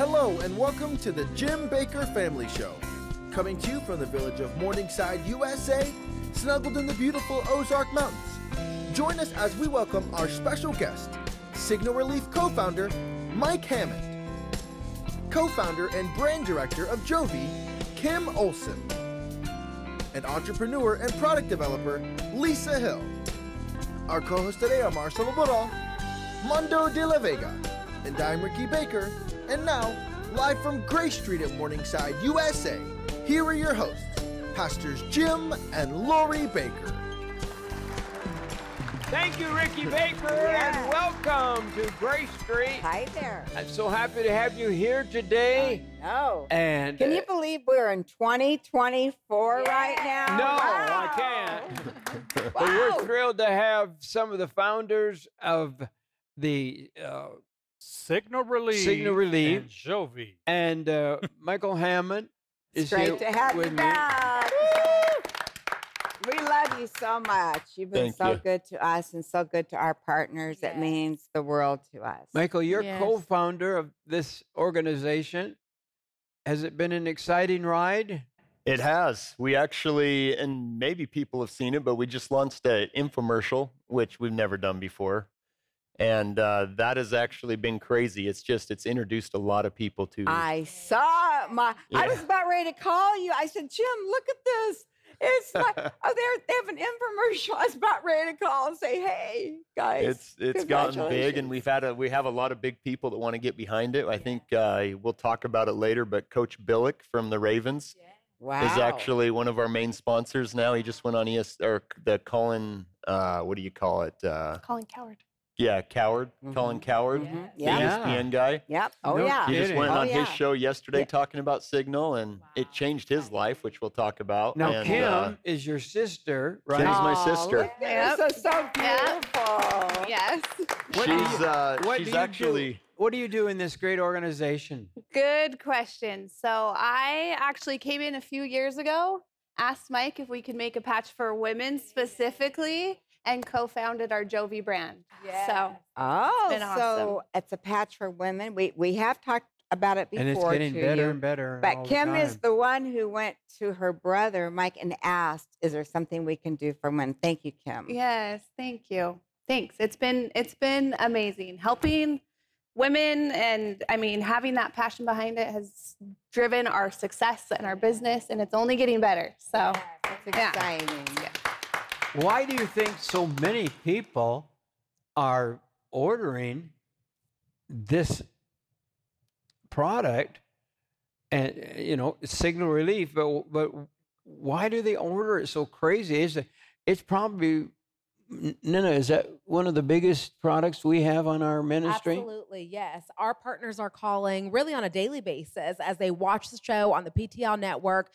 Hello, and welcome to the Jim Bakker Family Show. Coming to you from the village of Morningside, USA, snuggled in the beautiful Ozark Mountains. Join us as we welcome our special guest, Signal Relief co founder Mike Hammond, co founder and brand director of Jovi, Kim Olson, and entrepreneur and product developer Lisa Hill. Our co hosts today are Marcelo Boral, Mondo de la Vega, and I'm Ricky Bakker. And now, live from Gray Street at Morningside, USA, here are your hosts, Pastors Jim and Lori Bakker. Thank you, Ricky Bakker, Yeah. and welcome to Gray Street. Hi there. I'm so happy to have you here today. No. And Can you uh, believe we're in 2024 right now? No, Wow. I can't. but we're thrilled to have some of the founders of the uh, Signal Relief. Signal Relief. And Jovi. and uh, Michael Hammond It's is here great to have with you me. back. We love you so much. You've been Thank so you. good to us and so good to our partners. It means the world to us. Michael, you're Yes. co-founder of this organization. Has it been an exciting ride? It has. We actually, and maybe people have seen it, but we just launched an infomercial, which we've never done before. And uh, that has actually been crazy. It's just, it's introduced a lot of people to. I saw my. I was about ready to call you. I said, Jim, look at this. It's like, oh, they're, they have an infomercial. I was about ready to call and say, hey, guys. it's it's gotten big, and we've had a we have a lot of big people that want to get behind it. I think uh, we'll talk about it later. But Coach Billick from the Ravens wow. is actually one of our main sponsors now. He just went on ES or the Colin. Uh, what do you call it? Uh, Colin Cowherd. Yeah, Cowherd. Colin Mhm. Cowherd, Mhm. the Yeah. Yeah. ESPN guy. Yep. Oh, No yeah. He just went Oh, on yeah. his show yesterday Yeah. talking about Signal, and it changed his life, which we'll talk about. Now, and, Kim uh, is your sister, right? Kim's my sister. look at this. This is so Yep. beautiful. Yes. What she's you- uh, what do she's you actually do? What do you do in this great organization? Good question. So I actually came in a few years ago, asked Mike if we could make a patch for women specifically, and co-founded our Jovi brand. Yeah. So Oh, been so it's a patch for women. We we have talked about it before and it's getting to better you. and better. But all the Kim is the one who went to her brother Mike and asked, "Is there something we can do for women?" Thank you, Kim. yes, thank you. Thanks. It's been it's been amazing helping women, and I mean having that passion behind it has driven our success and our business, and it's only getting better. So It's Yeah. exciting. Why do you think so many people are ordering this product and you know signal relief but but why do they order it so crazy is it it's probably Nina is that one of the biggest products we have on our ministry Absolutely, yes. Our partners are calling really on a daily basis as they watch the show on the PTL network.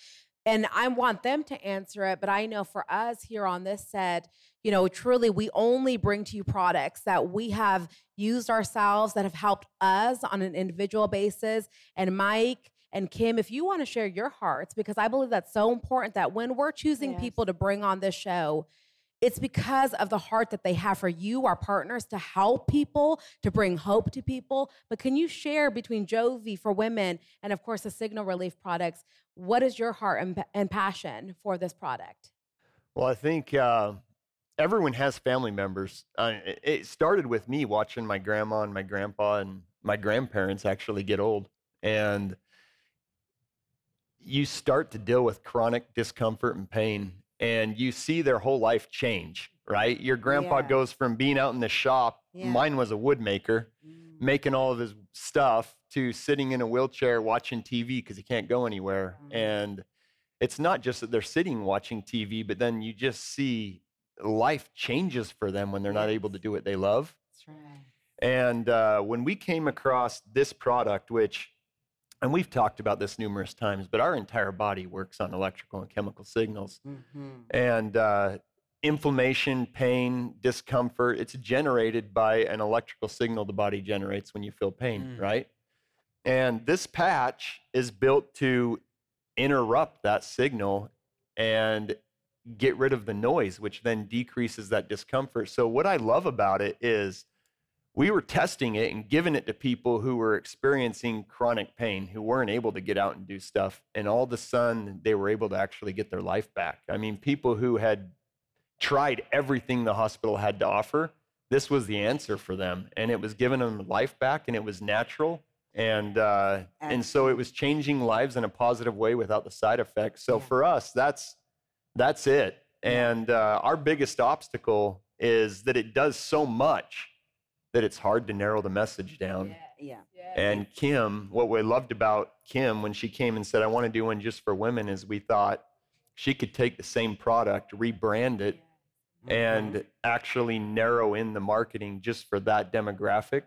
And I want them to answer it, but I know for us here on this set, you know, truly we only bring to you products that we have used ourselves that have helped us on an individual basis. And Mike and Kim, if you want to share your hearts, because I believe that's so important that when we're choosing Yes. people to bring on this show, it's because of the heart that they have for you, our partners, to help people, to bring hope to people. But can you share between Jovi for women and, of course, the Signal Relief products? What is your heart and, and passion for this product? Well, I think uh, everyone has family members. Uh, it- it started with me watching my grandma and my grandpa and my grandparents actually get old. And you start to deal with chronic discomfort and pain, and you see their whole life change, right? Your grandpa Yeah. goes from being out in the shop, Yeah. mine was a woodmaker, Mm. making all of his stuff, to sitting in a wheelchair watching TV because he can't go anywhere. Mhm. And it's not just that they're sitting watching TV, but then you just see life changes for them when they're not able to do what they love. That's right. And uh, when we came across this product, which, and we've talked about this numerous times, but our entire body works on electrical and chemical signals. Mhm. And uh, inflammation, pain, discomfort, it's generated by an electrical signal the body generates when you feel pain, Mm. right? And this patch is built to interrupt that signal and get rid of the noise, which then decreases that discomfort. So, what I love about it is we were testing it and giving it to people who were experiencing chronic pain, who weren't able to get out and do stuff. And all of a sudden, they were able to actually get their life back. I mean, people who had tried everything the hospital had to offer, this was the answer for them. And it was giving them life back, and it was natural. And, uh, and so it was changing lives in a positive way without the side effects. So for us, that's, that's it. And uh, our biggest obstacle is that it does so much that it's hard to narrow the message down. Yeah. And Kim, what we loved about Kim when she came and said, I want to do one just for women, is we thought she could take the same product, rebrand it, and actually narrow in the marketing just for that demographic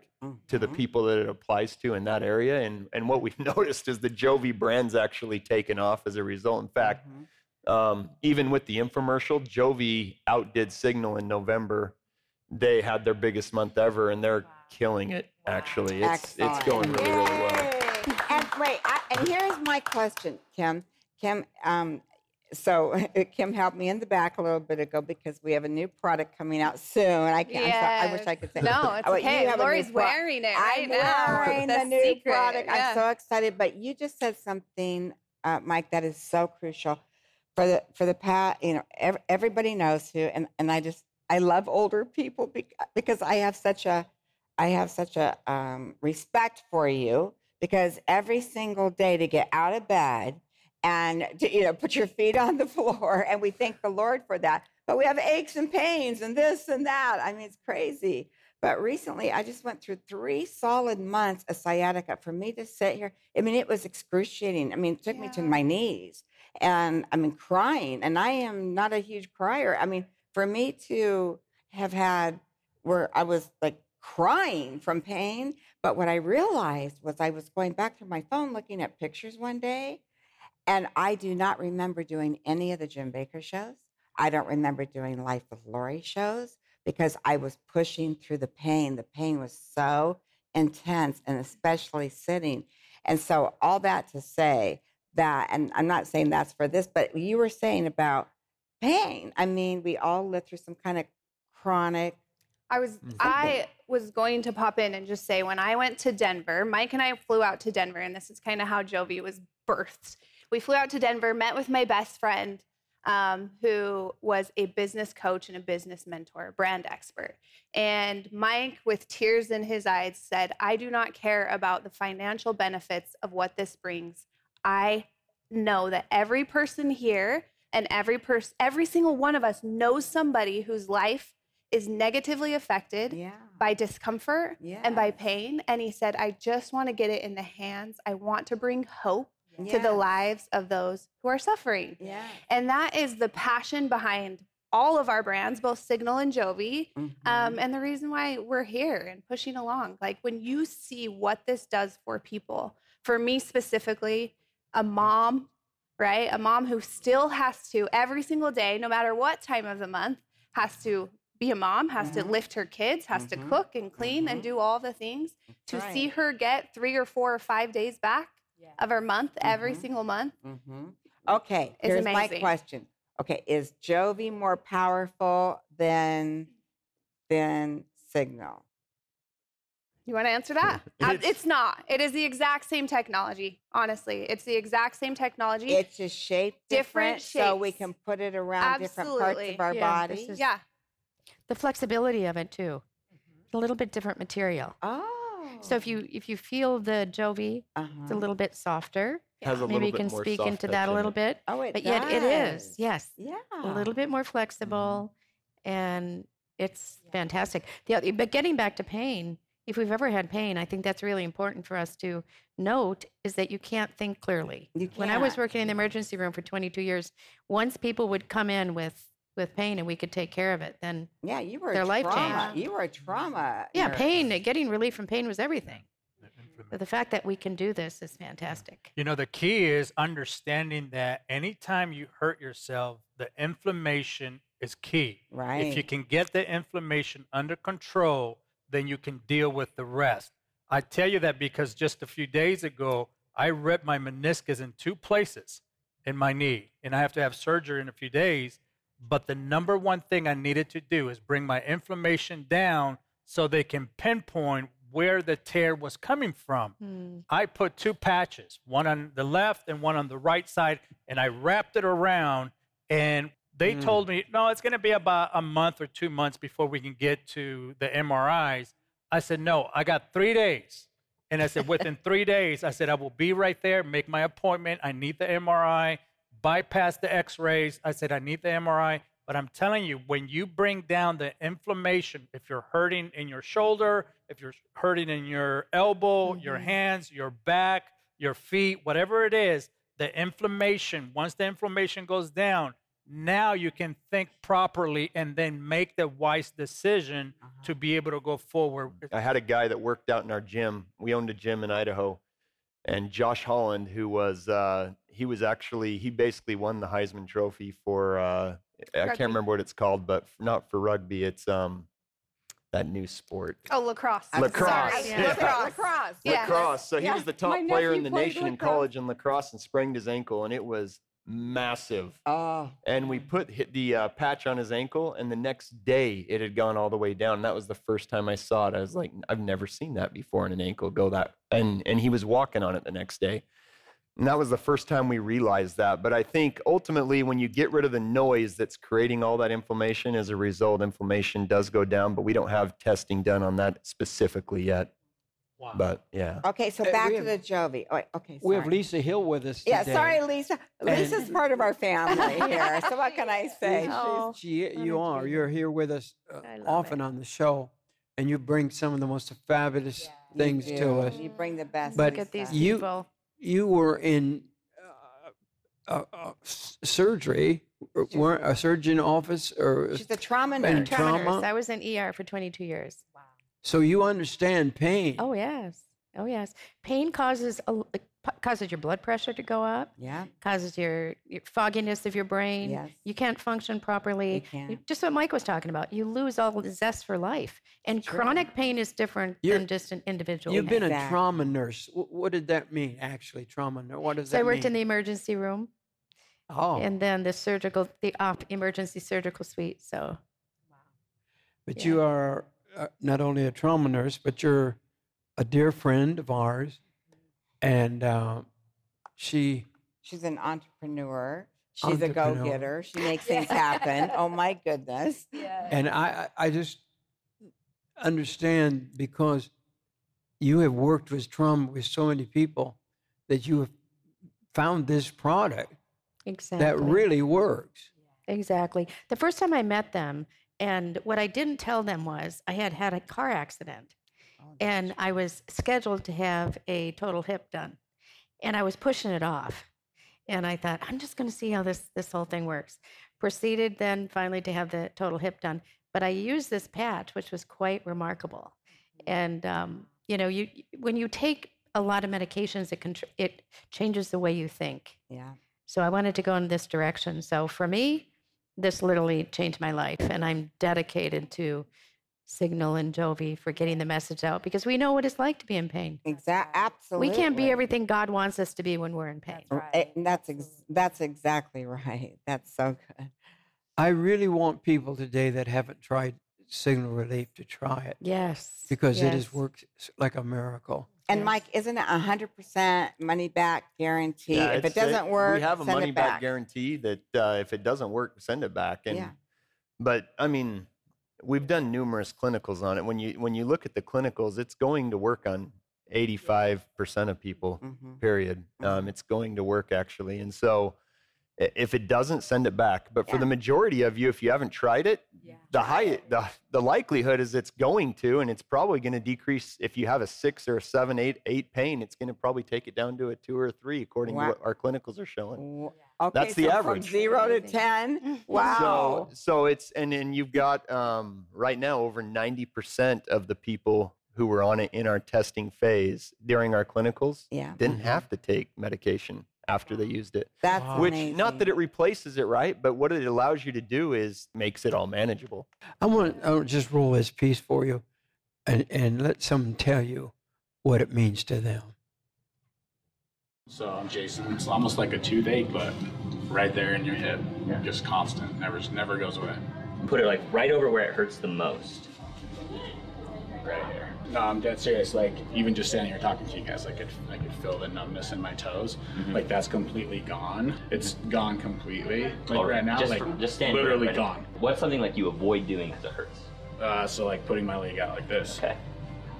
to the Mhm. people that it applies to in that area. And, and what we've noticed is the Jovi brand's actually taken off as a result. In fact, Mhm. um, even with the infomercial, Jovi outdid Signal in November. They had their biggest month ever, and they're killing it. Actually, it's it's going really really well. And wait, I, and here's my question, Kim. Kim, um, so Kim helped me in the back a little bit ago because we have a new product coming out soon. I can't. I'm sorry, I wish I could say. No, it's Oh, okay. have a Lori's pro- wearing it right I'm now. wearing The the new secret, product. yeah. I'm so excited. But you just said something, uh, Mike, that is so crucial for the for the past. You know, ev- everybody knows who, and and I just I love older people because I have such a I have such a um, respect for you because every single day to get out of bed and to, you know put your feet on the floor and we thank the Lord for that. But we have aches and pains and this and that. I mean, it's crazy. But recently, I just went through three solid months of sciatica. For me to sit here, I mean, it was excruciating. I mean, it took me to my knees, and I mean, crying. And I am not a huge crier. I mean, for me to have had where I was like crying from pain, but what I realized was I was going back to my phone looking at pictures one day, and I do not remember doing any of the Jim Bakker shows. I don't remember doing Life with Lori shows because I was pushing through the pain. The pain was so intense, and especially sitting. And so, all that to say that, and I'm not saying that's for this, but you were saying about pain. I mean, we all live through some kind of chronic. I was. I was going to pop in and just say when I went to Denver, Mike and I flew out to Denver, and this is kind of how Jovi was birthed. We flew out to Denver, met with my best friend, um, who was a business coach and a business mentor, a brand expert. And Mike, with tears in his eyes, said, I do not care about the financial benefits of what this brings. I know that every person here and every person every single one of us knows somebody whose life is negatively affected Yeah. by discomfort and by pain and he said i just want to get it in the hands. I want to bring hope to the lives of those who are suffering. And that is the passion behind all of our brands both signal and jovi um, Mhm. and the reason why we're here and pushing along. Like when you see what this does for people for me specifically a mom right a mom who still has to every single day no matter what time of the month has to be a mom has to Mhm. lift her kids has to Mhm. cook and clean and Mhm. do all the things to That's see her get three or four or five days back of her month every Mhm. single month Mhm. Okay, It's here's my question. Okay, is Jovi more powerful than than Signal? You want to answer that? It's- um, it's not. It is the exact same technology. Honestly, it's the exact same technology. It's just shaped different, Different so we can put it around different parts of our Yeah, this body. is- yeah. the flexibility of it too. Mm-hmm. A little bit different material. Oh, So if you oh. if you feel the Jovi, it's a uh-huh. little bit softer. Has a Maybe you can speak into that a little bit. oh, it But yet it is, yes, yeah, a little bit more flexible, mm-hmm. and it's fantastic. The other, but getting back to pain, if we've ever had pain, I think that's really important for us to note is that you can't think clearly. You When I was working in the emergency room for 22 years, once people would come in with with pain and we could take care of it, then Yeah, you were Their a life trauma. changed. You were a trauma. yeah, nurse. pain, getting relief from pain was everything. But the fact that we can do this is fantastic. You know, the key is understanding that anytime you hurt yourself, the inflammation is key. Right. If you can get the inflammation under control, then you can deal with the rest. I tell you that because just a few days ago, I ripped my meniscus in two places in my knee, and I have to have surgery in a few days. But the number one thing I needed to do is bring my inflammation down so they can pinpoint where the tear was coming from. Hmm. I put two patches, one on the left and one on the right side, and I wrapped it around. And they Mm. told me, no, it's going to be about a month or two months before we can get to the MRIs. I said, no, I got three days. And I said, within three days, I said, I will be right there, make my appointment. I need the MRI, bypass the x rays. I said, I need the MRI. But I'm telling you, when you bring down the inflammation, if you're hurting in your shoulder, if you're hurting in your elbow, your hands, your back, your feet, whatever it is, the inflammation, once the inflammation goes down, now you can think properly and then make the wise decision to be able to go forward. I had a guy that worked out in our gym. We owned a gym in Idaho, and Josh Holland, who was uh, he was actually he basically won the Heisman Trophy for uh, I can't remember what it's called, but not for rugby. It's um that new sport. Oh, lacrosse. Lacrosse. sorry. Yeah. Lacrosse. Lacrosse. Yeah. Lacrosse. So he Yeah. was the top My player in the played nation in college in lacrosse and sprained his ankle, and it was massive. Oh, And we put hit the uh, patch on his ankle, and the next day it had gone all the way down. And that was the first time I saw it. I was like, I've never seen that before in an ankle go that. And and he was walking on it the next day. And that was the first time we realized that. But I think ultimately, when you get rid of the noise that's creating all that inflammation, as a result, inflammation does go down. But we don't have testing done on that specifically yet. Wow. But yeah. okay. So Uh, back we to the Jovi. Oh, wait, okay. We have. Lisa Hill with us Yeah, sorry, Lisa. Lisa's part of our family here. So what can I say? Oh, She, you are. You're here with us uh, often it. on the show, and you bring some of the most fabulous things to us. You bring the best. But Look at these You- people. You were in uh, uh, uh, surgery, weren't a surgeon office, or She's a trauma And nurse. tra- Trauma trauma? nurse. I was in ER for 22 years. So you understand pain. Oh yes. Oh yes. Pain causes a, causes your blood pressure to go up. Yeah. Causes your, your fogginess of your brain. Yes. You can't function properly. You can't. just what Mike was talking about. You lose all the zest for life. And True. chronic pain is different You're- than just an individual. You've been a Exactly. trauma nurse. Wh- What did that mean, actually? Trauma nurse. What does so that I worked in the emergency room oh, and then the surgical, the op, emergency surgical suite. So Wow. but yeah. you are not only a trauma nurse, but you're a dear friend of ours, and uh, she. She's an entrepreneur. She's a go-getter. She makes things happen. Oh my goodness. And I, I I just understand because you have worked with trauma with so many people that you have found this product exactly. that really works. Exactly. The first time I met them, and what I didn't tell them was I had had a car accident and I was scheduled to have a total hip done. And I was pushing it off. And I thought, I'm just going to see how this, this whole thing works. Proceeded then finally to have the total hip done. But I used this patch, which was quite remarkable. And, um, you know, you when you take a lot of medications, it, contr- it changes the way you think. Yeah. So I wanted to go in this direction. So for me, this literally changed my life. And I'm dedicated to Signal and Jovi for getting the message out because we know what it's like to be in pain. Exact. Absolutely. We can't be everything God wants us to be when we're in pain. R- eh, That's ex- that's exactly right. That's so good. I really want people today that haven't tried Signal Relief to try it Yes. because it has worked like a miracle. And Yes. Mike, isn't it a hundred percent money back guarantee? Yeah, if it doesn't work, we have a send money back. back. guarantee that uh, if it doesn't work, send it back. And Yeah. but I mean, we've done numerous clinicals on it. When you when you look at the clinicals, it's going to work on 85% of people. Mhm. Period. Um, it's going to work actually, and so i- if it doesn't, send it back. But for the majority of you, if you haven't tried it, the high the, the likelihood is it's going to, and it's probably going to decrease. If you have a six or a seven, eight, eight pain, it's going to probably take it down to a two or a three, according Wow. to what our clinicals are showing. W- Okay, That's the so average. From zero to ten. Wow. So, so it's and then you've got um, right now over ninety percent of the people who were on it in our testing phase during our clinicals yeah. didn't have to take medication after they used it. That's Wow. Which amazing. not that it replaces it, right? But what it allows you to do is makes it all manageable. I want I want to just roll this piece for you and, and let someone tell you what it means to them. So I'm Jason. It's almost like a toothache, but right there in your hip, just constant, never never goes away. Put it like right over where it hurts the most. right here. No, I'm dead serious. Like even just standing here talking to you guys, I could I could feel the numbness in my toes. Mhm. Like that's completely gone. It's gone completely. Like Or right now, just like from- just standing literally right gone. What's something like you avoid doing because it hurts? Uh, so like putting my leg out like this. Okay.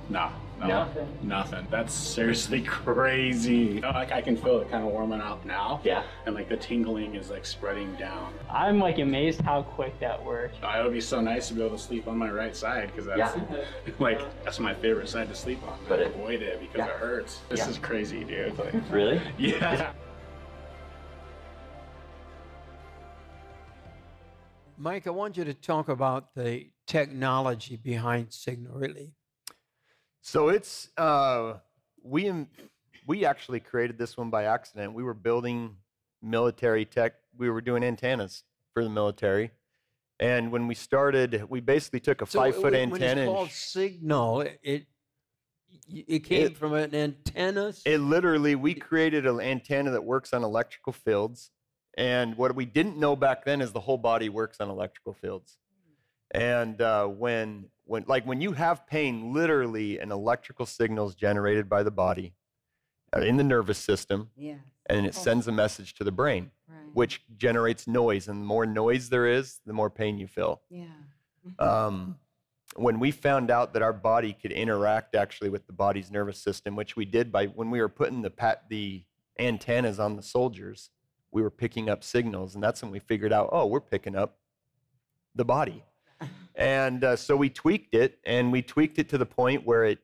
Nah. No, Nothing? Nothing. That's seriously crazy. No, like I can feel it kind of warming up now. Yeah. And like the tingling is like spreading down. I'm like amazed how quick that worked. It would be so nice to be able to sleep on my right side because that's Yeah. like that's my favorite side to sleep on. But I it- avoid it because yeah. it hurts. This Yeah. is crazy, dude. Like, Really? yeah. Mike, I want you to talk about the technology behind signal relief. So it's uh, we we actually created this one by accident. We were building military tech. We were doing antennas for the military, and when we started, we basically took a So five foot when- when antenna. it's called signal, it it, it came It- from an antenna. It literally, we created an antenna that works on electrical fields. And what we didn't know back then is the whole body works on electrical fields. And uh, when, when, like when you have pain, literally an electrical signal is generated by the body uh, in the nervous system, Yeah. and it sends a message to the brain, Right. which generates noise. And the more noise there is, the more pain you feel. Yeah. Um, when we found out that our body could interact actually with the body's nervous system, which we did by when we were putting the pat the antennas on the soldiers, we were picking up signals, and that's when we figured out, oh, we're picking up the body. And uh, so we tweaked it, and we tweaked it to the point where it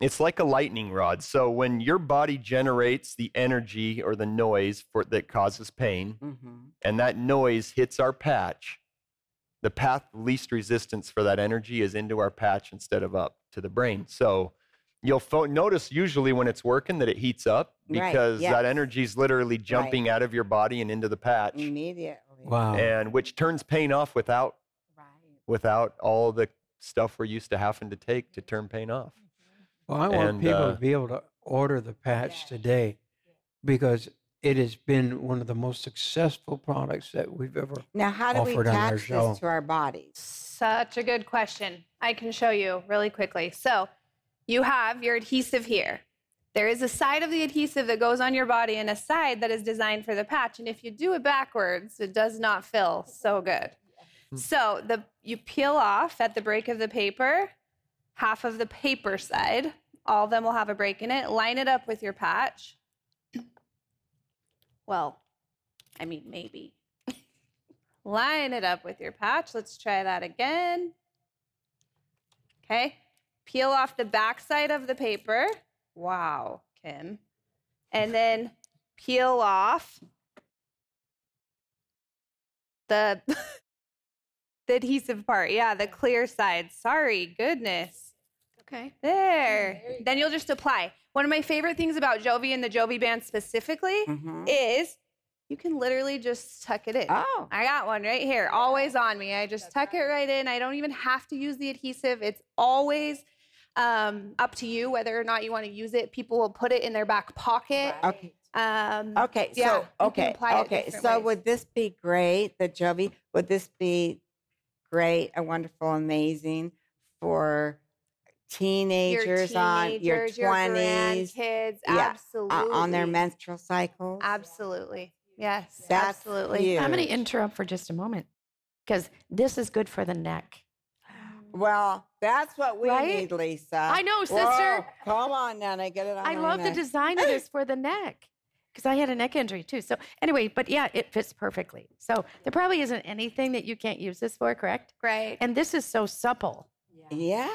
it's like a lightning rod. So when your body generates the energy or the noise for that causes pain, Mm-hmm. and that noise hits our patch, the path least resistance for that energy is into our patch instead of up to the brain. So you'll fo- notice usually when it's working that it heats up Right, because yes. that energy is literally jumping out of your body and into the patch, Immediately. Wow. and which turns pain off without without all the stuff we're used to having to take to turn pain off. Well, I want And, people uh, to be able to order the patch today because it has been one of the most successful products that we've ever Now, how do we offered on attach this to our bodies? Such a good question. I can show you really quickly. So, you have your adhesive here. There is a side of the adhesive that goes on your body and a side that is designed for the patch. And if you do it backwards, it does not feel so good. Mm. So, the you peel off at the break of the paper, half of the paper side. All of them will have a break in it. Line it up with your patch. Well, I mean, maybe. Line it up with your patch. Let's try that again. Okay. Peel off the back side of the paper. Wow, Kim. And then peel off the the adhesive part. Yeah, the clear side. Sorry, goodness. Okay. There. Then you'll just apply. One of my favorite things about Jovi and the Jovi band specifically Mhm. is you can literally just tuck it in. Oh. I got one right here, always on me. I just tuck it right in. I don't even have to use the adhesive. It's always um, up to you whether or not you want to use it. People will put it in their back pocket. Okay. Um, Okay. yeah, so okay. Okay. So ways. would this be great, the Jovi? Would this be great, a wonderful, amazing for teenagers, on your teenagers, your twenties, grandkids, yeah, absolutely, uh, on their menstrual cycle. Absolutely, yes, That's absolutely. I'm going to interrupt for just a moment because this is good for the neck. Well, that's what we Right? need, Lisa. I know, sister. Whoa, come on, Nana, get it on. I my love the design of this for the neck because I had a neck injury too. So anyway, but yeah, it fits perfectly. So there probably isn't anything that you can't use this for, correct? Right. And this is so supple. yeah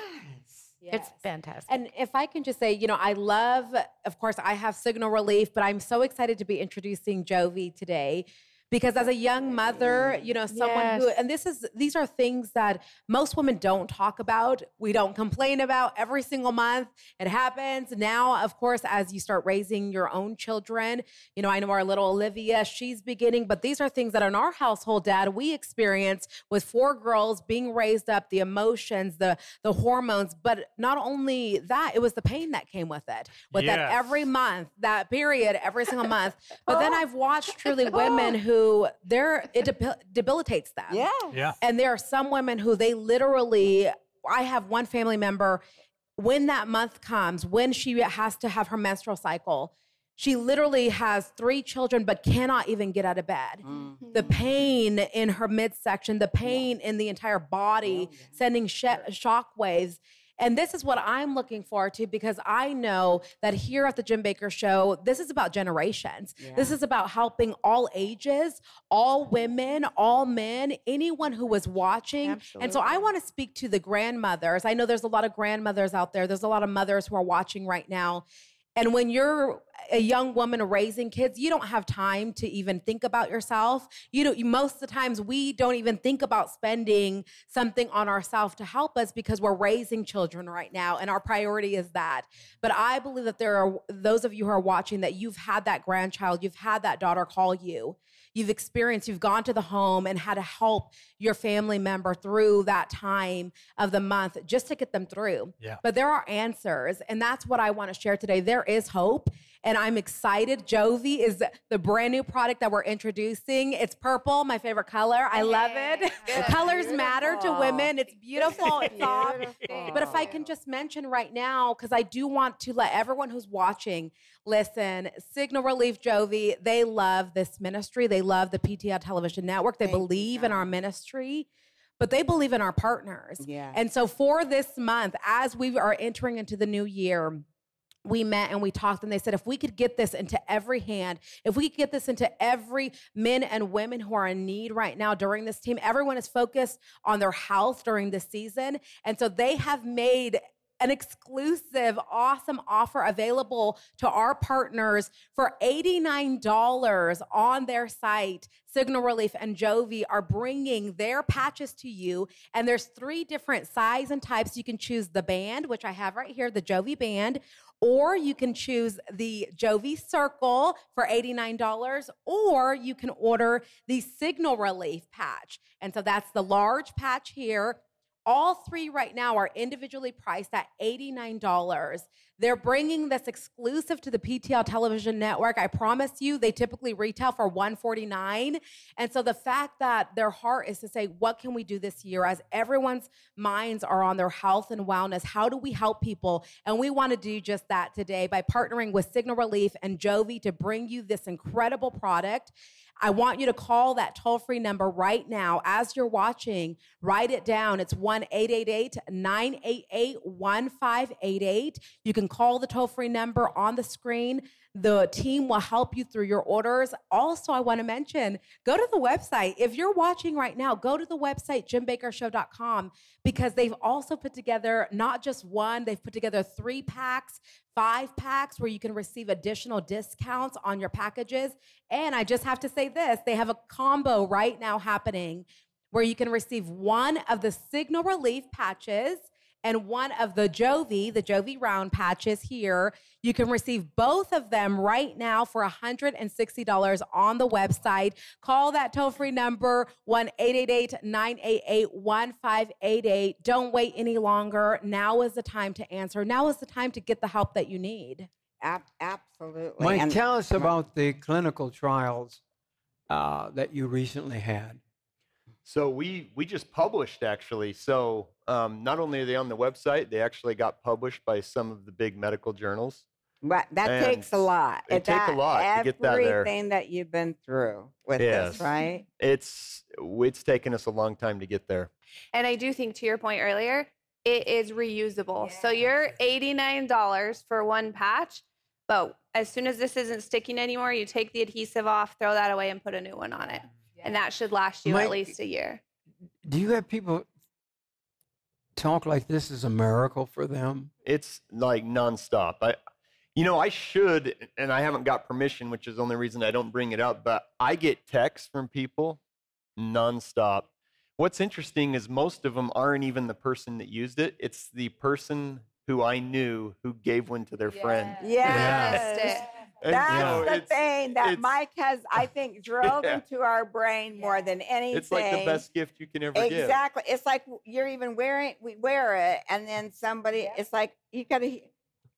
Yes. It's fantastic. And if I can just say, you know, I love, of course, I have signal relief, but I'm so excited to be introducing Jovi today because as a young mother, you know, someone who, and this is, these are things that most women don't talk about. We don't complain about every single month. It happens. Now, of course, as you start raising your own children, you know, I know our little Olivia, she's beginning, but these are things that in our household, dad, we experience with four girls being raised up, the emotions, the, the hormones, but not only that, it was the pain that came with it, with that every month, that period, every single month. But then oh. I've watched truly oh. women who they're it debil- debilitates them. Yeah. Yeah. And there are some women who they literally I have one family member when that month comes, when she has to have her menstrual cycle, she literally has three children but cannot even get out of bed. Mm. The pain in her midsection, the pain in the entire body, sending sh- shock waves. And this is what I'm looking forward to because I know that here at the Jim Bakker Show, this is about generations. This is about helping all ages, all women, all men, anyone who was watching. And so I want to speak to the grandmothers. I know there's a lot of grandmothers out there, there's a lot of mothers who are watching right now. And when you're a young woman raising kids, you don't have time to even think about yourself. You don't. Most of the times, we don't even think about spending something on ourselves to help us because we're raising children right now, and our priority is that. But I believe that there are those of you who are watching that you've had that grandchild, you've had that daughter call you, you've experienced, you've gone to the home and had to help your family member through that time of the month just to get them through. Yeah. But there are answers, and that's what I want to share today. There is hope, and I'm excited. Jovi is the brand new product that we're introducing. It's purple, my favorite color. I love it. Colors matter to women. It's beautiful. It's soft. But if I can just mention right now, because I do want to let everyone who's watching listen, Signal Relief Jovi, they love this ministry. They love the PTL television network. They believe in our ministry. But they believe in our partners. Yeah. And so for this month, as we are entering into the new year, we met and we talked and they said if we could get this into every hand if we could get this into every men and women who are in need right now during this team everyone is focused on their health during this season. And so they have made an exclusive, awesome offer available to our partners for $89 on their site. Signal Relief and Jovi are bringing their patches to you. And there's three different size and types. You can choose the band, which I have right here, the Jovi band, or you can choose the Jovi Circle for $89, or you can order the Signal Relief patch. And so that's the large patch here. All three right now are individually priced at $89. They're bringing this exclusive to the PTL television network. I promise you, they typically retail for 149. And so the fact that their heart is to say, what can we do this year as everyone's minds are on their health and wellness? How do we help people? And we want to do just that today by partnering with Signal Relief and Jovi to bring you this incredible product. I want you to call that toll free number right now as you're watching. Write it down. It's 1 888 988 1588. You can call the toll free number on the screen. The team will help you through your orders. Also, I want to mention go to the website. If you're watching right now, go to the website, jimbakkershow.com, because they've also put together not just one, they've put together three packs, five packs where you can receive additional discounts on your packages. And I just have to say this they have a combo right now happening where you can receive one of the Signal Relief patches and one of the Jovi, the Jovi round patches here. You can receive both of them right now for $160 on the website. Call that toll free number 1 888 988 1588. Don't wait any longer. Now is the time to answer. Now is the time to get the help that you need. Ab- absolutely. Mike, And- tell us about the clinical trials uh, that you recently had. So we we just published actually. So um, not only are they on the website, they actually got published by some of the big medical journals. Right, that And takes a lot. It takes a lot to get that there. Everything that you've been through with Yes. this, right? It's it's taken us a long time to get there. And I do think, to your point earlier, it is reusable. So you're $89 for one patch, but as soon as this isn't sticking anymore, you take the adhesive off, throw that away, and put a new one on it. And that should last you Mike- at least a year. Do you have people talk like this is a miracle for them? It's like nonstop. I, you know, I should, and I haven't got permission, which is the only reason I don't bring it up. But I get texts from people nonstop. What's interesting is most of them aren't even the person that used it. It's the person who I knew who gave one to their friend. Yes. And That's so the it's- thing that it's- Mike has, I think, drilled Yeah. into our brain more than anything. It's like the best gift you can ever give. Exactly. It's like you're even wearing, we wear it, and then somebody, it's like you gotta,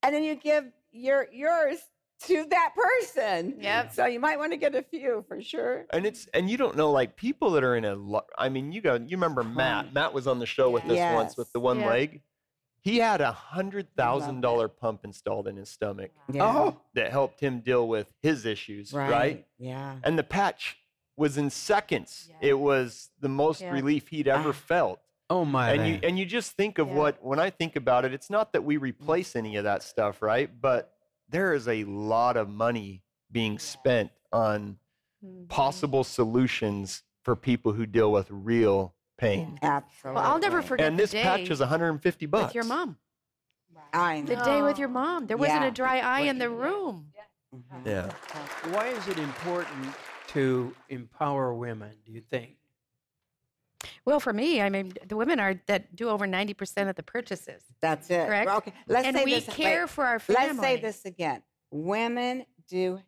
and then you give your yours to that person. Yep. So you might want to get a few for sure. And it's and you don't know like people that are in a. lo- I mean, you go. You remember Matt? Matt was on the show with us once with the one Yeah. leg. He had a hundred thousand dollar pump installed in his stomach Yeah. Oh, that helped him deal with his issues, right? Yeah. And the patch was in seconds. It was the most Yeah. relief he'd ever Ah. felt. oh my. and you and you just think of Yeah. what when I think about it, it's not that we replace any of that stuff, right? But there is a lot of money being spent on Mhm. possible solutions for people who deal with real pain. Absolutely. Well, I'll never forget And the this day patch is 150 bucks. with your mom. I know. The day with your mom. There wasn't Yeah. a dry eye in the room. Mhm. Yeah. Why is it important to empower women? Do you think? Well, for me, I mean, the women are that do over 90% of the purchases. That's it. Correct. Well, okay. Let's and say we this. care wait. for our family. Let's say this again. Women do.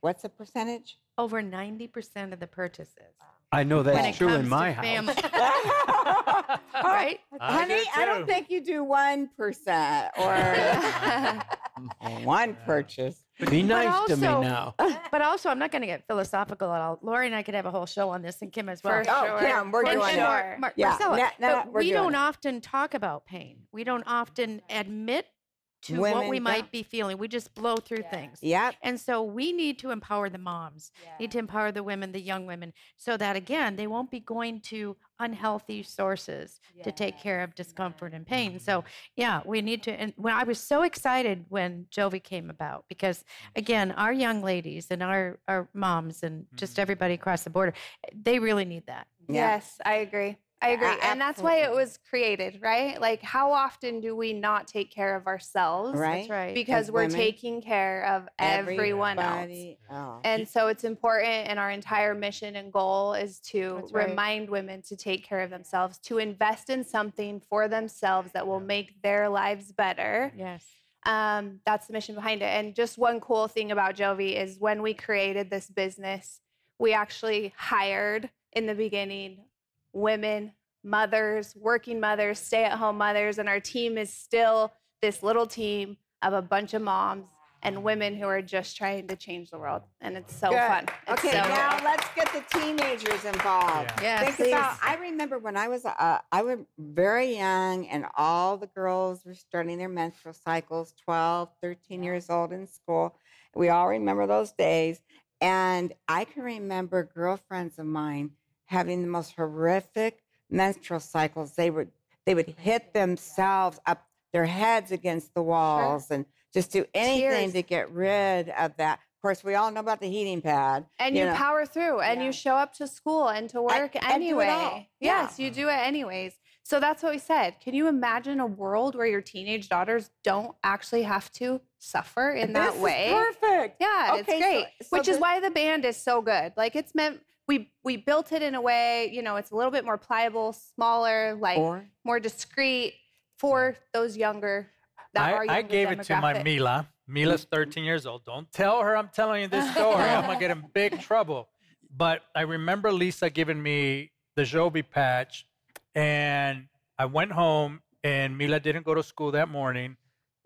What's the percentage? Over 90% of the purchases. I know that's when it true comes in my house. family. right? I Honey, I don't think you do one percent or one purchase. Be nice to me now. But also, I'm not going to get philosophical at all. Lori and I could have a whole show on this, and Kim as well. For Oh, sure. Kim, we're For doing And it. Mar- Mar- Yeah, Marcella, no, no, but we're we doing don't it. often talk about pain. We don't often admit to what Women we might don't. be feeling. We just blow through things. Yep. And so we need to empower the moms, need to empower the women, the young women, so that again, they won't be going to unhealthy sources to take care of discomfort and pain. So, mm-hmm. yeah, we need to. And when I was so excited when Jovi came about, because again, mm-hmm. our young ladies and our, our moms and just mm-hmm. everybody across the border, they really need that. Yeah. Yes, I agree. I agree. A- and that's why it was created, right? Like, how often do we not take care of ourselves? Right. That's right. Because As we're women, taking care of everyone else. Else. And so it's important, and our entire mission and goal is to That's right. remind women to take care of themselves, to invest in something for themselves that will make their lives better. Yes. Um, that's the mission behind it. And just one cool thing about Jovi is when we created this business, we actually hired in the beginning women, mothers, working mothers, stay at home mothers. And our team is still this little team of a bunch of moms and women who are just trying to change the world. And it's so Good. fun. It's Okay, so now good. let's get the teenagers involved. Yeah. Think Yes, about. I remember when I was uh, I was very young, and all the girls were starting their menstrual cycles, 12, 13 years old in school. We all remember those days, and I can remember girlfriends of mine having the most horrific menstrual cycles. They would they would hit themselves up their heads against the walls and just do anything Tears. to get rid of that. Of course, we all know about the heating pad. and you, know. power through and Yeah. you show up to school and to work it anyway. all. Yeah. Yes, you do it anyways. So that's what we said. Can you imagine a world where your teenage daughters don't actually have to suffer in that This way? perfect. Yeah, Okay, it's great. so Which is why the band is so good. Like it's meant we we built it in a way, you know, it's a little bit more pliable, smaller, like Or- more discreet for those younger that are I, I gave it to my. Mila. Mila's mm-hmm. 13 years old. Don't tell her I'm telling you this story. I'm gonna get in big trouble. But I remember Lisa giving me the Jovi patch, and I went home, and Mila didn't go to school that morning,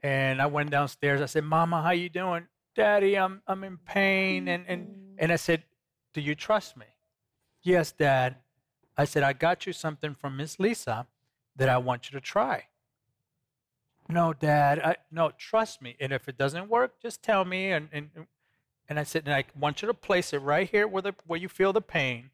and I went downstairs. I said, "Mama, how you doing? Daddy, I'm I'm in pain," and and mm-hmm. and I said, "Do you trust me?" Yes, Dad. I said, "I got you something from Miss Lisa that I want you to try." No, Dad. I, no, trust me. And if it doesn't work, just tell me. And and and I said, and I want you to place it right here where the where you feel the pain.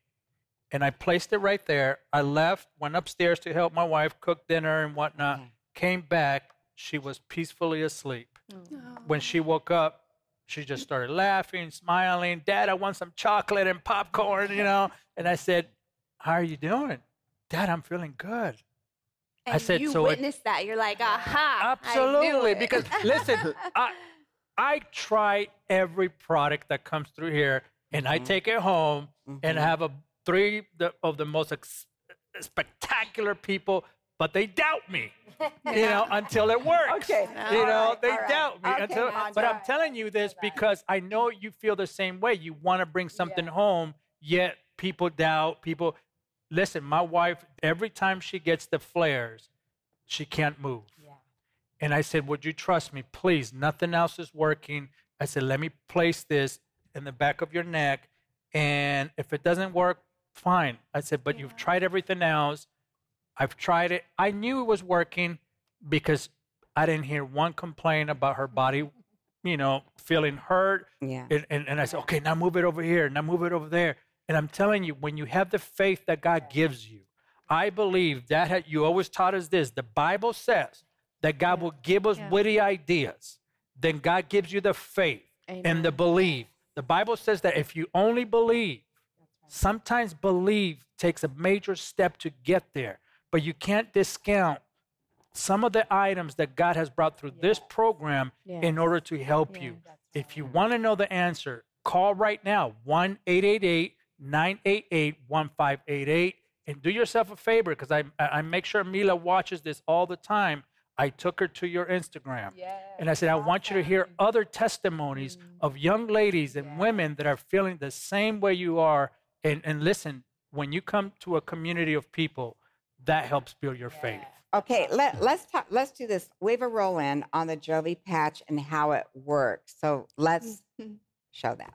And I placed it right there. I left, went upstairs to help my wife cook dinner and whatnot. Mm-hmm. Came back, she was peacefully asleep. Mm. When she woke up, she just started laughing, smiling. Dad, I want some chocolate and popcorn, you know. And I said, How are you doing? Dad, I'm feeling good. And I said, you so it- witnessed that. You're like, aha. I knew Absolutely, it." because listen, I I try every product that comes through here, and I take it home and Mhm. have a three the, of the most ex- spectacular people, but they doubt me. You know, until it works. Okay. You know, right, they all right. doubt me Okay, until. Andre. But I'm telling you this because I know you feel the same way. You want to bring something home, yet people doubt. People, listen. My wife, every time she gets the flares, she can't move. And I said, Would you trust me? Please, nothing else is working. I said, let me place this in the back of your neck. And if it doesn't work, fine. I said, but you've tried everything else. I've tried it. I knew it was working because I didn't hear one complaint about her body, you know, feeling hurt. Yeah. And, and, and I said, okay, now move it over here. Now move it over there. And I'm telling you, when you have the faith that God gives you, I believe that had, you always taught us this. The Bible says that God will give us Yeah. witty ideas. Then God gives you the faith and the belief. The Bible says that if you only believe, sometimes believe takes a major step to get there, but you can't discount some of the items that God has brought through this program in order to help you. If you want to know the answer, call right now 1 888 988 1588 and do yourself a favor because I, I I make sure Mila watches this all the time. I took her to your Instagram. And I said, I want you to hear other testimonies mm. of young ladies and women that are feeling the same way you are. And, and listen, when you come to a community of people, that helps build your faith. Okay, let, let's talk, let's do this. We have a roll in on the Jovi patch and how it works. So let's show that.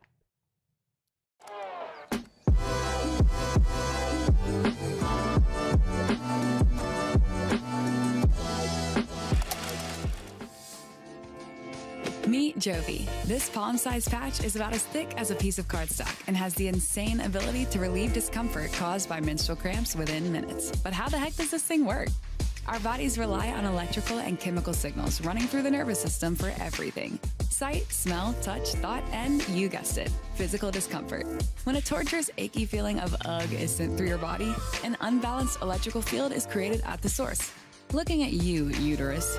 Jovi. This palm sized patch is about as thick as a piece of cardstock and has the insane ability to relieve discomfort caused by menstrual cramps within minutes. But how the heck does this thing work? Our bodies rely on electrical and chemical signals running through the nervous system for everything sight, smell, touch, thought, and you guessed it, physical discomfort. When a torturous, achy feeling of ugh is sent through your body, an unbalanced electrical field is created at the source. Looking at you, uterus.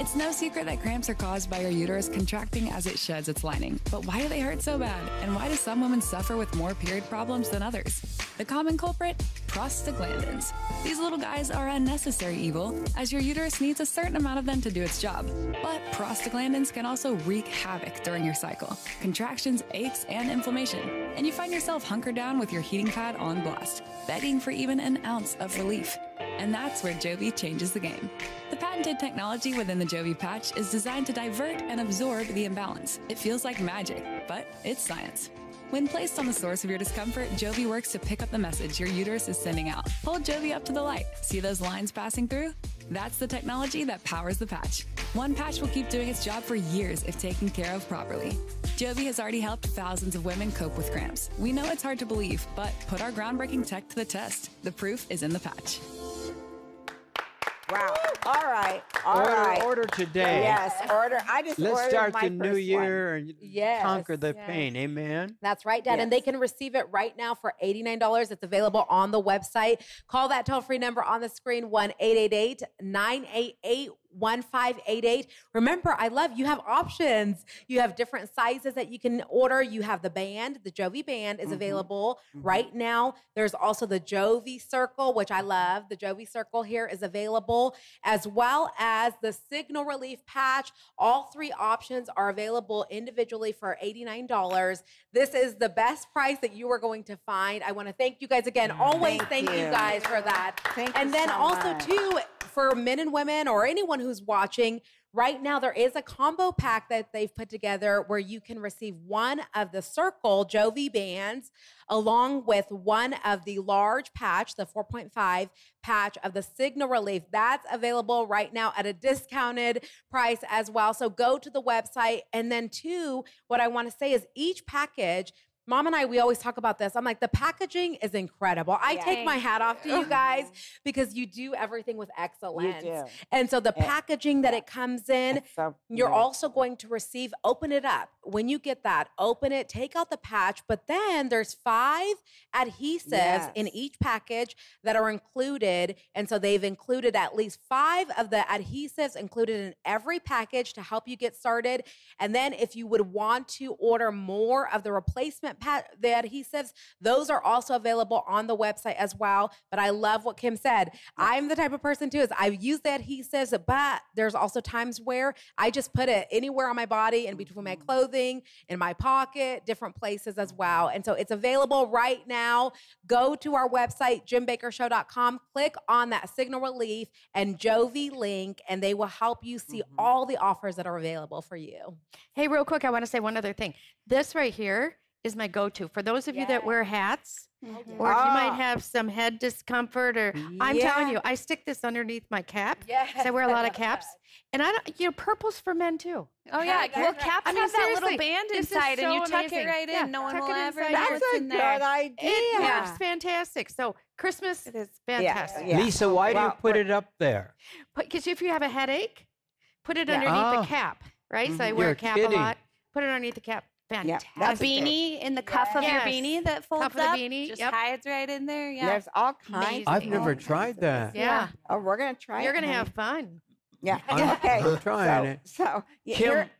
It's no secret that cramps are caused by your uterus contracting as it sheds its lining. But why do they hurt so bad? And why do some women suffer with more period problems than others? The common culprit? Prostaglandins. These little guys are a necessary evil, as your uterus needs a certain amount of them to do its job. But prostaglandins can also wreak havoc during your cycle contractions, aches, and inflammation. And you find yourself hunkered down with your heating pad on blast, begging for even an ounce of relief. And that's where Jovi changes the game. The patented technology within the Jovi patch is designed to divert and absorb the imbalance. It feels like magic, but it's science. When placed on the source of your discomfort, Jovi works to pick up the message your uterus is sending out. Hold Jovi up to the light. See those lines passing through? That's the technology that powers the patch. One patch will keep doing its job for years if taken care of properly. Jovi has already helped thousands of women cope with cramps. We know it's hard to believe, but put our groundbreaking tech to the test. The proof is in the patch. Wow. All right. All order, right. order today. Yes, order. I just Let's start the new year and Yes, conquer the yes. pain. Amen. That's right, Dad. And they can receive it right now for $89. It's available on the website. Call that toll free number on the screen 1 888 988 1588. Remember, I love you have options. You have different sizes that you can order. You have the band, the Jovi band is Mhm. available right now. There's also the Jovi Circle, which I love. The Jovi Circle here is available, as well as the Signal Relief Patch. All three options are available individually for $89. This is the best price that you are going to find. I want to thank you guys again. Always Thank thank, you. you. guys for that. Thank you. and then so also much. too for men and women or anyone who's watching right now there is a combo pack that they've put together where you can receive one of the circle jovi bands along with one of the large patch the 4.5 patch of the signal relief. That's available right now at a discounted price as well. So go to the website. And then two what i want to say is each package Mom and I, we always talk about this. I'm like, the packaging is incredible. I Yeah. take my hat off to you guys because you do everything with excellence. You excellence. do. And so the Yeah. packaging that it comes in, so you're nice. also going to receive, open it up. When you get that, open it, take out the patch, but then there's five adhesives in each package that are included. And so they've included at least five of the adhesives included in every package to help you get started. And then if you would want to order more of the replacement pat the adhesives, those are also available on the website as well. But I love what Kim said. I'm the type of person too is I use the adhesives, but there's also times where I just put it anywhere on my body in between my mm-hmm. clothing, in my pocket, different places as well. And so it's available right now. Go to our website, jimbakkershow.com, click on that signal relief and Jovi link, and they will help you see mm-hmm. all the offers that are available for you. Hey, real quick, I want to say one other thing. This right here is my go-to for those of you that wear hats, or if you might Ah. have some head discomfort, or I'm telling you, I stick this underneath my cap yes. I wear a lot of caps, and I don't, you know, purple's for men too. Oh yeah, well caps I mean, have that little band this is inside, and you so tuck amazing. it right in. Yeah, no one tuck will ever know. That's a in good there. idea. It works fantastic. So Christmas It is fantastic. yeah. Lisa, why do you put it up there? Because if you have a headache, put it Yeah. underneath Oh. the cap, right? So I Mhm. wear You're a cap kidding. a lot. Put it underneath the cap. Yeah, Fantastic. A that's beanie in the cuff of your beanie that folds Cuff of the up, beanie, just yep. hides right in there. Yeah. There's all kinds. Amazing. I've never kinds tried that. this. Yeah. Oh, we're gonna try. It. You're it, going to honey. have fun. Yeah. I'm- okay. I'm trying so, it. So y- Kim, here-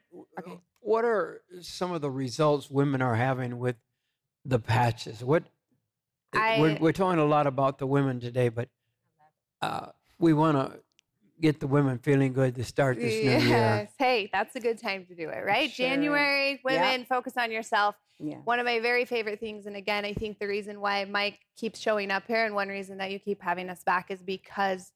w- what are some of the results women are having with the patches? What I- we're, we're talking a lot about the women today, but uh, we want to get the women feeling good to start this new year. Yes. Hey, that's a good time to do it, right? Sure. January, women, focus on yourself. yeah. One of my very favorite things, and again, I think the reason why Mike keeps showing up here and one reason that you keep having us back is because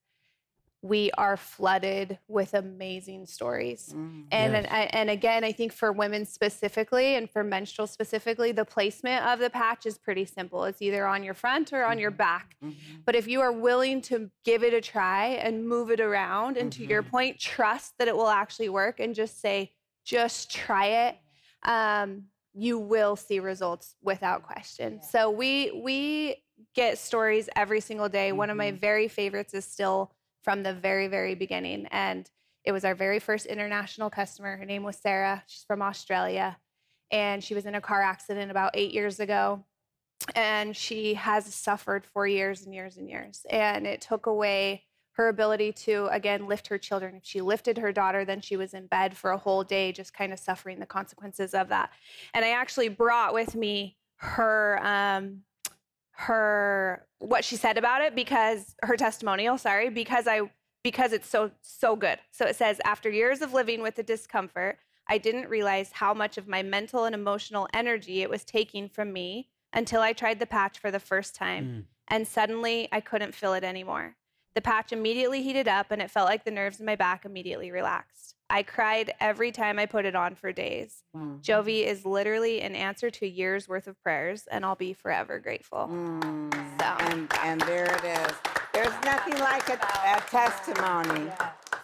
we are flooded with amazing stories. Mm. And, Yes. and and again, I think for women specifically and for menstrual specifically, the placement of the patch is pretty simple. It's either on your front or on your back. Mhm. But if you are willing to give it a try and move it around, and to your point, trust that it will actually work and just say, just try it, um, you will see results without question. So we we get stories every single day. One of my very favorites is still from the very, very beginning. And it was our very first international customer. Her name was Sarah. She's from Australia. And she was in a car accident about eight years ago and she has suffered for years and years and years and it took away her ability to again lift her children if she lifted her daughter then she was in bed for a whole day just kind of suffering the consequences of that and i actually brought with me her um her what she said about it because her testimonial sorry because i because it's so so good. So it says after years of living with the discomfort i didn't realize how much of my mental and emotional energy it was taking from me until i tried the patch for the first time Mm. and suddenly i couldn't feel it anymore. The patch immediately heated up and it felt like the nerves in my back immediately relaxed i cried every time i put it on for days Wow. jovi is literally an answer to years worth of prayers and i'll be forever grateful Mm. So- And and there it is. There's nothing like a, a testimony.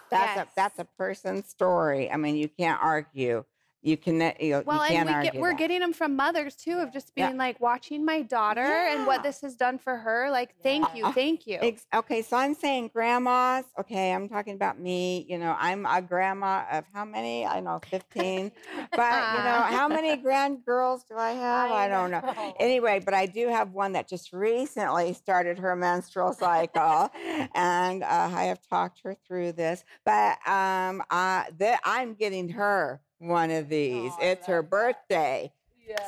That's Yes. a that's a person's story. I mean, you can't argue. You can you, know, Well, you and we argue get, we're that. getting them from mothers too, of just Yeah. being like watching my daughter and what this has done for her. Like, thank you, Oh, thank you. Ex- okay, so I'm saying grandmas. Okay, I'm talking about me. You know, I'm a grandma of how many? I know 15. but you know, how many grand girls do I have? I, don't know. Anyway, but I do have one that just recently started her menstrual cycle, and uh, I have talked her through this. But um, uh, the, I'm getting her one of oh, these. it's her birthday.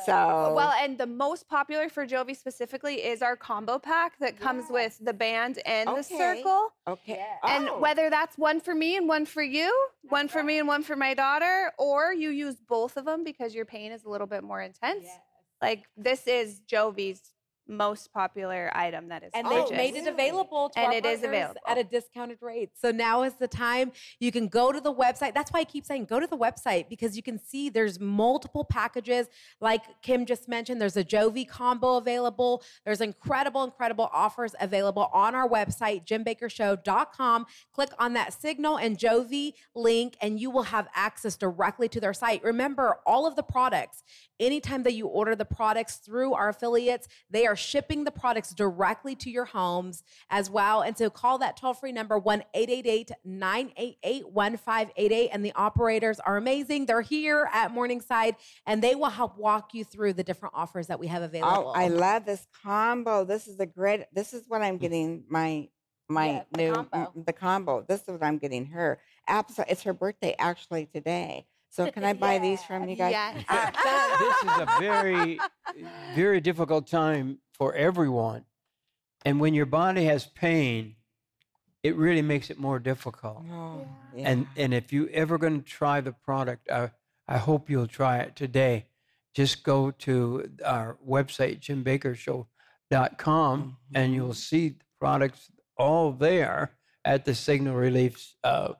So Well, and the most popular for Jovi specifically is our combo pack that comes with the band and the circle. okay, And Oh. whether that's one for me and one for you, one for me and one for my daughter, or you use both of them because your pain is a little bit more intense. Like this is Jovi's most popular item that is And purchased. they've made it available to And our it is available. at a discounted rate. So now is the time you can go to the website. That's why I keep saying go to the website because you can see there's multiple packages. Like Kim just mentioned, there's a Jovi combo available. There's incredible, incredible offers available on our website, jimbakkershow.com. Click on that Signal and Jovi link, and you will have access directly to their site. Remember, all of the products, anytime that you order the products through our affiliates, they are shipping the products directly to your homes as well. And so call that toll free number 1 888 988 1588. And the operators are amazing. They're here at Morningside and they will help walk you through the different offers that we have available. Oh, I love this combo. This is a great. This is what I'm mm. getting my my Yeah, the new combo. m- the combo. This is what I'm getting her. Absolutely, it's her birthday actually today. So can I buy these from you guys? Yes. This is a very very difficult time for everyone. And when your body has pain, it really makes it more difficult. Oh, And and if you ever going to try the product, I I hope you'll try it today. Just go to our website jimbakkershow.com and you'll see the products all there at the Signal Relief's uh,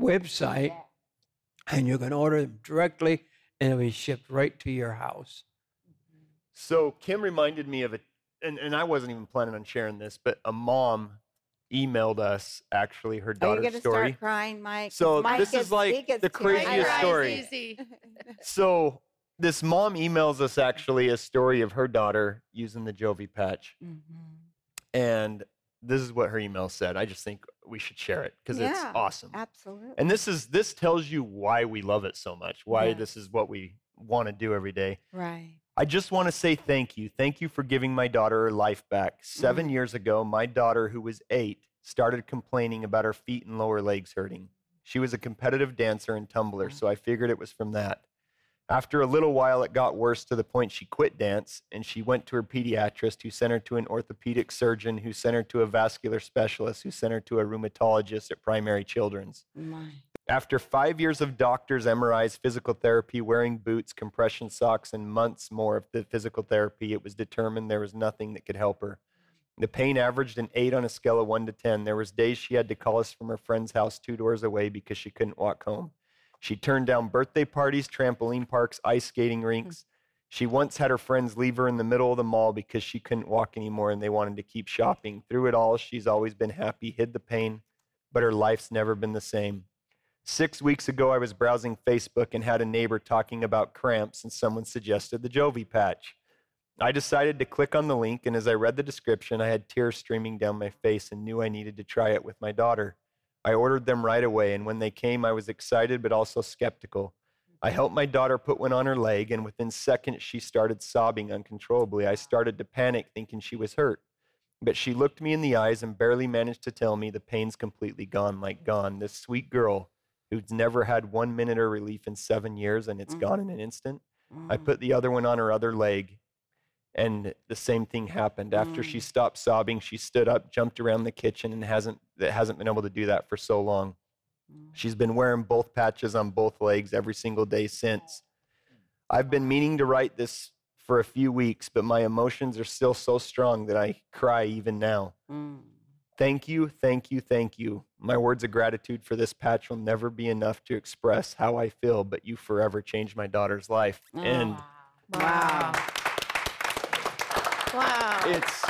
website, and you can order them directly, and it'll be shipped right to your house. So Kim reminded me of it, and, and I wasn't even planning on sharing this, but a mom emailed us actually her daughter's Are you going to story. start crying, Mike? So Mike this gets- is like the craziest story. So this mom emails us actually a story of her daughter using the Jovi patch, Mm-hmm. and this is what her email said. I just think we should share it because it's awesome. Absolutely. And this is this tells you why we love it so much. Why this is what we want to do every day. Right. I just want to say thank you. Thank you for giving my daughter her life back. 7 Mhm. years ago, my daughter, who was eight, started complaining about her feet and lower legs hurting. She was a competitive dancer and tumbler, so I figured it was from that. After a little while, it got worse to the point she quit dance and she went to her pediatrist, who sent her to an orthopedic surgeon, who sent her to a vascular specialist, who sent her to a rheumatologist at Primary Children's. My. After five years of doctors, MRIs, physical therapy, wearing boots, compression socks, and months more of the physical therapy, it was determined there was nothing that could help her. The pain averaged an eight on a scale of one to 10. There was days she had to call us from her friend's house two doors away because she couldn't walk home. She turned down birthday parties, trampoline parks, ice skating hmm. rinks. She once had her friends leave her in the middle of the mall because she couldn't walk anymore and they wanted to keep shopping. Through it all, she's always been happy, hid the pain, but her life's never been the same. Six weeks ago, I was browsing Facebook and had a neighbor talking about cramps, and someone suggested the Jovi patch. I decided to click on the link, and as I read the description, I had tears streaming down my face and knew I needed to try it with my daughter. I ordered them right away, and when they came, I was excited but also skeptical. I mm-hmm. helped my daughter put one on her leg, and within seconds, she started sobbing uncontrollably. I started to panic, thinking she was hurt. But she looked me in the eyes and barely managed to tell me the pain's completely gone, like mm-hmm. gone. This sweet girl who's never had one minute of relief in seven years, and it's mm-hmm. gone in an instant. I put the other one on her other leg, and the same thing happened. After she stopped sobbing, she stood up, jumped around the kitchen, and hasn't that hasn't been able to do that for so long. She's been wearing both patches on both legs every single day since. I've been meaning to write this for a few weeks, but my emotions are still so strong that I cry even now. Mm. Thank you, thank you, thank you. My words of gratitude for this patch will never be enough to express how I feel, but you forever changed my daughter's life. And Wow. Wow. It's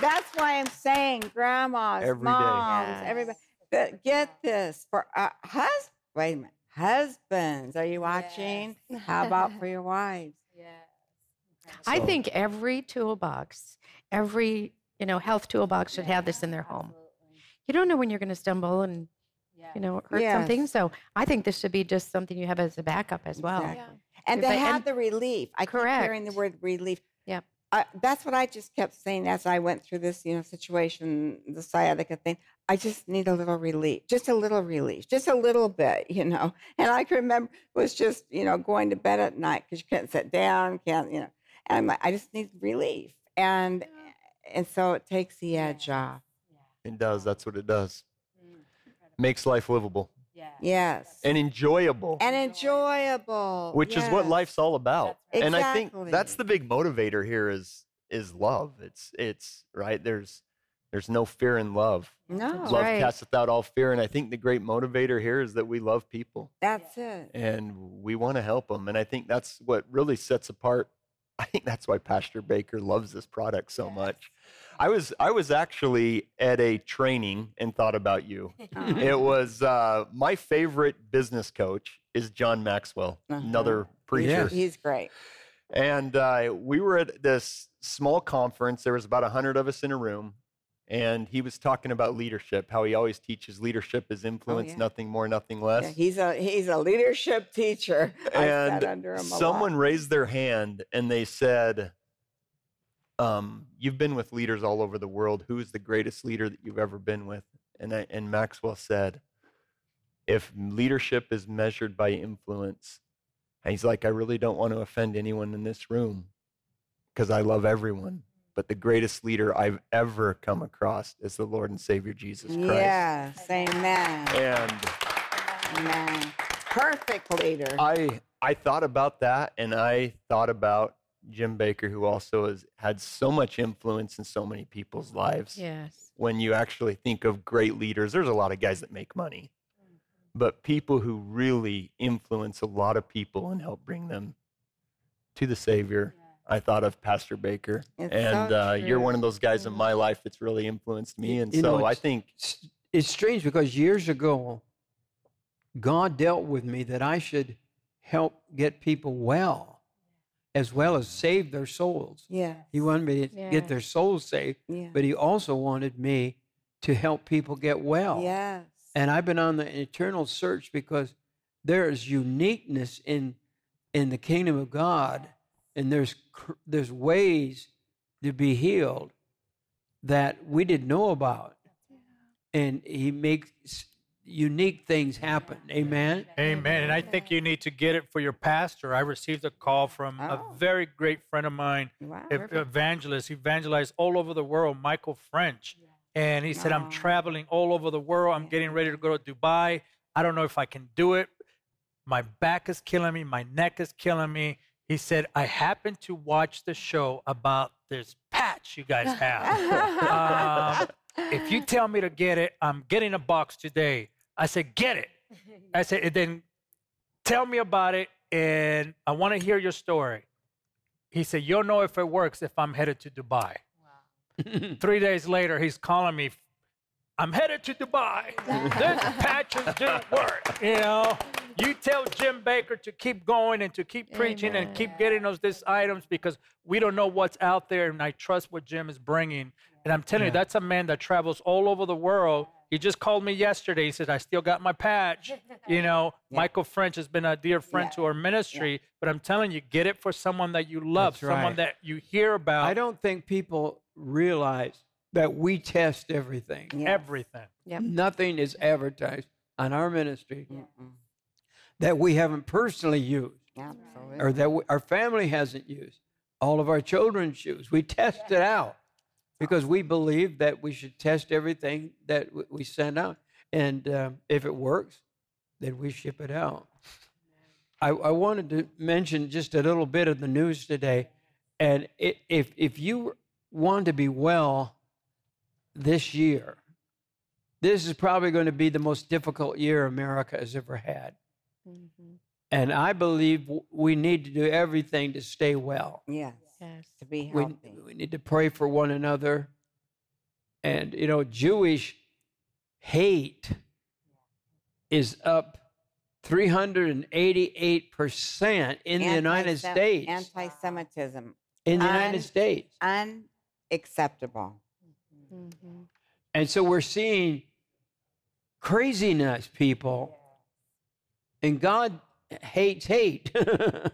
That's why I'm saying, grandmas, Every day. moms, Yes. everybody, but get this for uh, hus. Wait a minute, husbands, are you watching? How about for your wives? I So- think every toolbox, every you know health toolbox should have this in their home. You don't know when you're going to stumble and you know hurt something, so I think this should be just something you have as a backup as well. Exactly. And If to I- have and- the relief. I keep hearing the word relief. Yep. Uh, that's what I just kept saying as I went through this, you know, situation, the sciatica thing. I just need a little relief, just a little relief, just a little bit, you know. And I can remember it was just, you know, going to bed at night because you can't sit down, can't, you know. And I'm like, I just need relief, and and so it takes the edge off. it does, that's what it does. Makes life livable Yes. and enjoyable. And enjoyable. which is what life's all about. And I think that's the big motivator here is is love. It's it's right there's there's no fear in love. No. love right. casteth out all fear, and I think the great motivator here is that we love people That's it. and we want to help them. And I think that's what really sets apart. I think that's why Pastor Bakker loves this product so much. I was I was actually at a training and thought about you. Uh-huh. It was uh, my favorite business coach is John Maxwell, Uh-huh. another preacher. Yeah. He's great. And uh, we were at this small conference. There was about a hundred of us in a room, and he was talking about leadership. How he always teaches leadership is influence, yeah. nothing more, nothing less. Yeah, he's a he's a leadership teacher. And a lot. someone raised their hand and they said, um, "You've been with leaders all over the world. Who is the greatest leader that you've ever been with?" And I, and Maxwell said, "If leadership is measured by influence." And he's like, I really don't want to offend anyone in this room. because I love everyone. But the greatest leader I've ever come across is the Lord and Savior Jesus Christ. Yes, amen. And Amen. Perfect leader. I I thought about that and I thought about Jim Bakker, who also has had so much influence in so many people's lives. Yes. When you actually think of great leaders, there's a lot of guys that make money, but people who really influence a lot of people and help bring them to the Savior. I thought of Pastor Bakker, It's and so uh, you're one of those guys in my life that's really influenced me. And You know, so I think it's, it's strange because years ago, God dealt with me that I should help get people well, as well as save their souls. Yeah. He wanted me to Yeah. get their souls saved, Yeah. but He also wanted me to help people get well. Yes. And I've been on the eternal search because there is uniqueness in in the kingdom of God, and there's there's ways to be healed that we didn't know about, and He makes unique things happen. Amen. Amen. And I think you need to get it for your pastor. I received a call from a very great friend of mine, ev- evangelist. Evangelized all over the world, Michael French. And he said, I'm traveling all over the world. I'm getting ready to go to Dubai. I don't know if I can do it. My back is killing me. My neck is killing me. He said, I happened to watch the show about this patch you guys have. Um, if you tell me to get it, I'm getting a box today. I said, get it. I said, and then tell me about it, and I want to hear your story. He said, you'll know if it works if I'm headed to Dubai. Three days later, he's calling me. I'm headed to Dubai. this patches didn't work. You know, you tell Jim Bakker to keep going and to keep preaching and keep getting us these items because we don't know what's out there, and I trust what Jim is bringing. And I'm telling you, that's a man that travels all over the world. He just called me yesterday. He said, I still got my patch. You know, Michael French has been a dear friend to our ministry, but I'm telling you, get it for someone that you love, That's someone right. that you hear about. I don't think people realize that we test everything. Everything. Nothing is advertised on our ministry that we haven't personally used Absolutely. or that we, our family hasn't used. All of our children's shoes. We test it out because we believe that we should test everything that w- we send out. And um, if it works, then we ship it out. I, I wanted to mention just a little bit of the news today. And i if, if you want to be well this year, this is probably going to be the most difficult year America has ever had. And I believe w- we need to do everything to stay well. Yes. Yes. To be We, healthy. we need to pray for one another. And, you know, Jewish hate is up 388% in the United States. Anti-Semitism. In the United States. Unacceptable. Mm-hmm. And so we're seeing craziness, people. And God hates hate. yeah.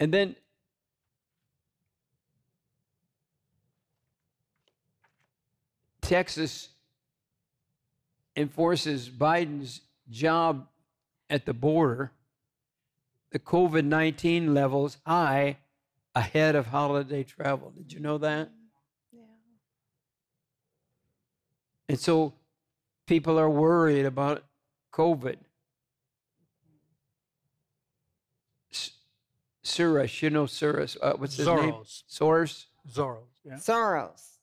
And then Texas enforces Biden's job at the border. The COVID 19 levels high ahead of holiday travel. Did you know that? Yeah. And so people are worried about COVID. S- Soros, you know Soros. Uh, what's his name? Soros. Soros. Soros. Yeah. Soros,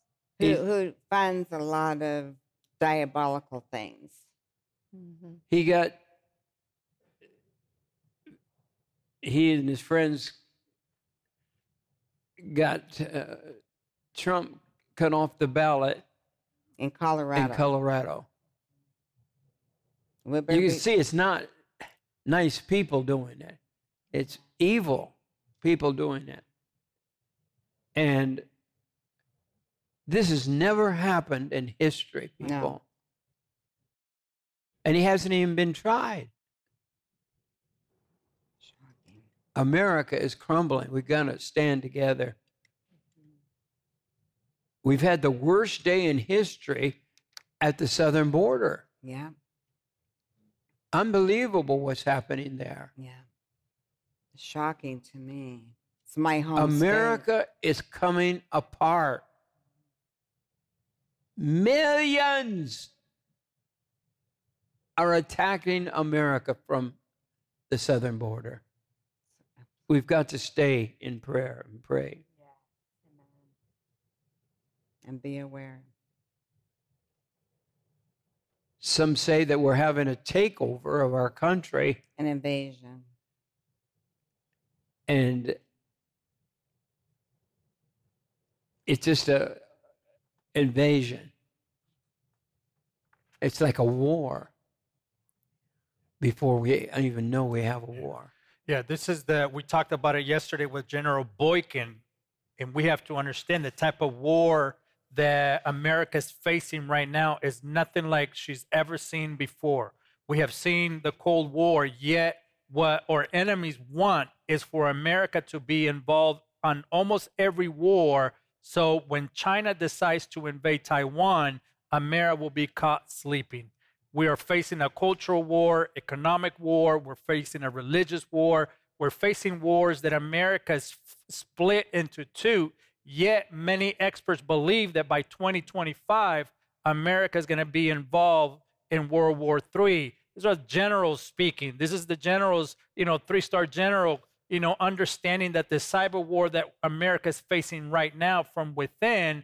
who, He's- who funds a lot of diabolical things. He got, he and his friends got uh, Trump cut off the ballot in Colorado. In Colorado. We You can see it's not nice people doing that. It's evil people doing that. And this has never happened in history, people. And he hasn't even been tried. Shocking. America is crumbling. We've got to stand together. We've had the worst day in history at the southern border. Yeah, Unbelievable what's happening there. yeah. Shocking to me. It's my home. state. America is coming apart. Millions are attacking America from the southern border. We've got to stay in prayer and pray. And be aware. Some say that we're having a takeover of our country, An invasion. and it's just a invasion. It's like a war before we even know we have a war. Yeah, this is the, we talked about it yesterday with General Boykin, and we have to understand the type of war that America's facing right now is nothing like she's ever seen before. We have seen the Cold War, yet what our enemies want is for America to be involved on almost every war. So when China decides to invade Taiwan, America will be caught sleeping. We are facing a cultural war, economic war, we're facing a religious war, we're facing wars that America is f- split into two. Yet many experts believe that by 2025, America is going to be involved in World War III. These are generals speaking. This is the generals, you know, three-star general, you know, understanding that the cyber war that America is facing right now from within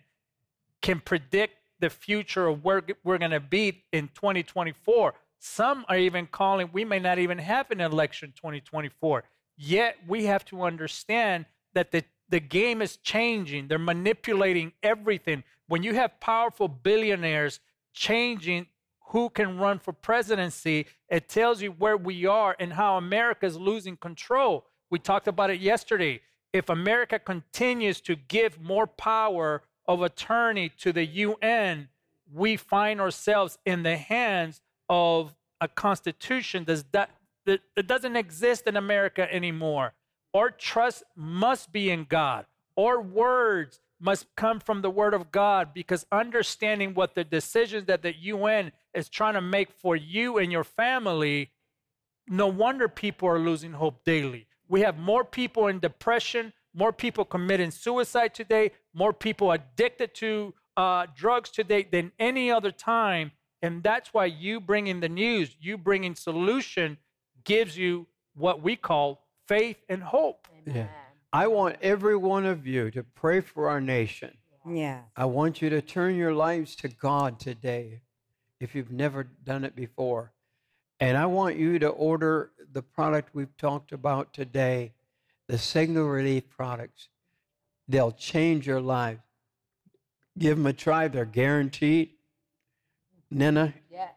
can predict the future of where we're going to be in 2024. Some are even calling we may not even have an election 2024. Yet we have to understand that the, the game is changing. They're manipulating everything. When you have powerful billionaires changing who can run for presidency, it tells you where we are and how America is losing control. We talked about it yesterday. If America continues to give more power of attorney to the UN, we find ourselves in the hands of a constitution that, that doesn't exist in America anymore. Our trust must be in God. Our words must come from the word of God because understanding what the decisions that the UN is trying to make for you and your family, no wonder people are losing hope daily. We have more people in depression, more people committing suicide today, more people addicted to uh, drugs today than any other time. And that's why you bringing the news, you bringing solution gives you what we call faith and hope. Yeah. I want every one of you to pray for our nation. Yeah. I want you to turn your lives to God today if you've never done it before. And I want you to order the product we've talked about today, the Signal Relief products. They'll change your life. Give them a try, they're guaranteed. Nina, Yes,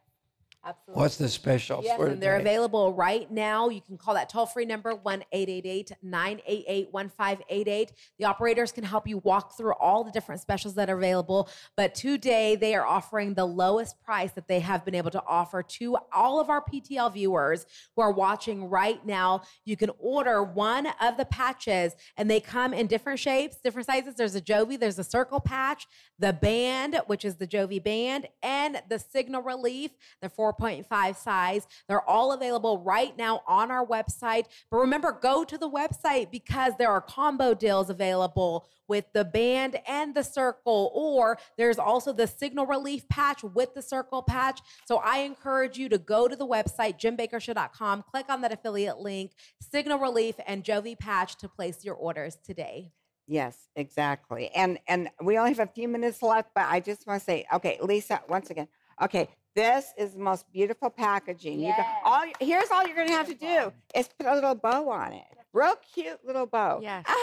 absolutely. what's the special Yes, for and they're available right now. You can call that toll free number 1 888 988 1588. The operators can help you walk through all the different specials that are available. But today, they are offering the lowest price that they have been able to offer to all of our PTL viewers who are watching right now. You can order one of the patches, and they come in different shapes, different sizes. There's a Jovi, there's a circle patch, the band, which is the Jovi band, and the Signal Relief, the 4.5 size. They're all available right now on our website. But remember, go to the website because there are combo deals available with the band and the circle, or there's also the Signal Relief patch with the circle patch. So I encourage you to go to the website, jimbakkershow.com, click on that affiliate link, Signal Relief and Jovi patch to place your orders today. Yes, exactly. And and we only have a few minutes left, but I just want to say, okay, Lisa, once again, okay, this is the most beautiful packaging. You got all. Here's all you're going to have to do is put a little bow on it. Real cute little bow. Yes.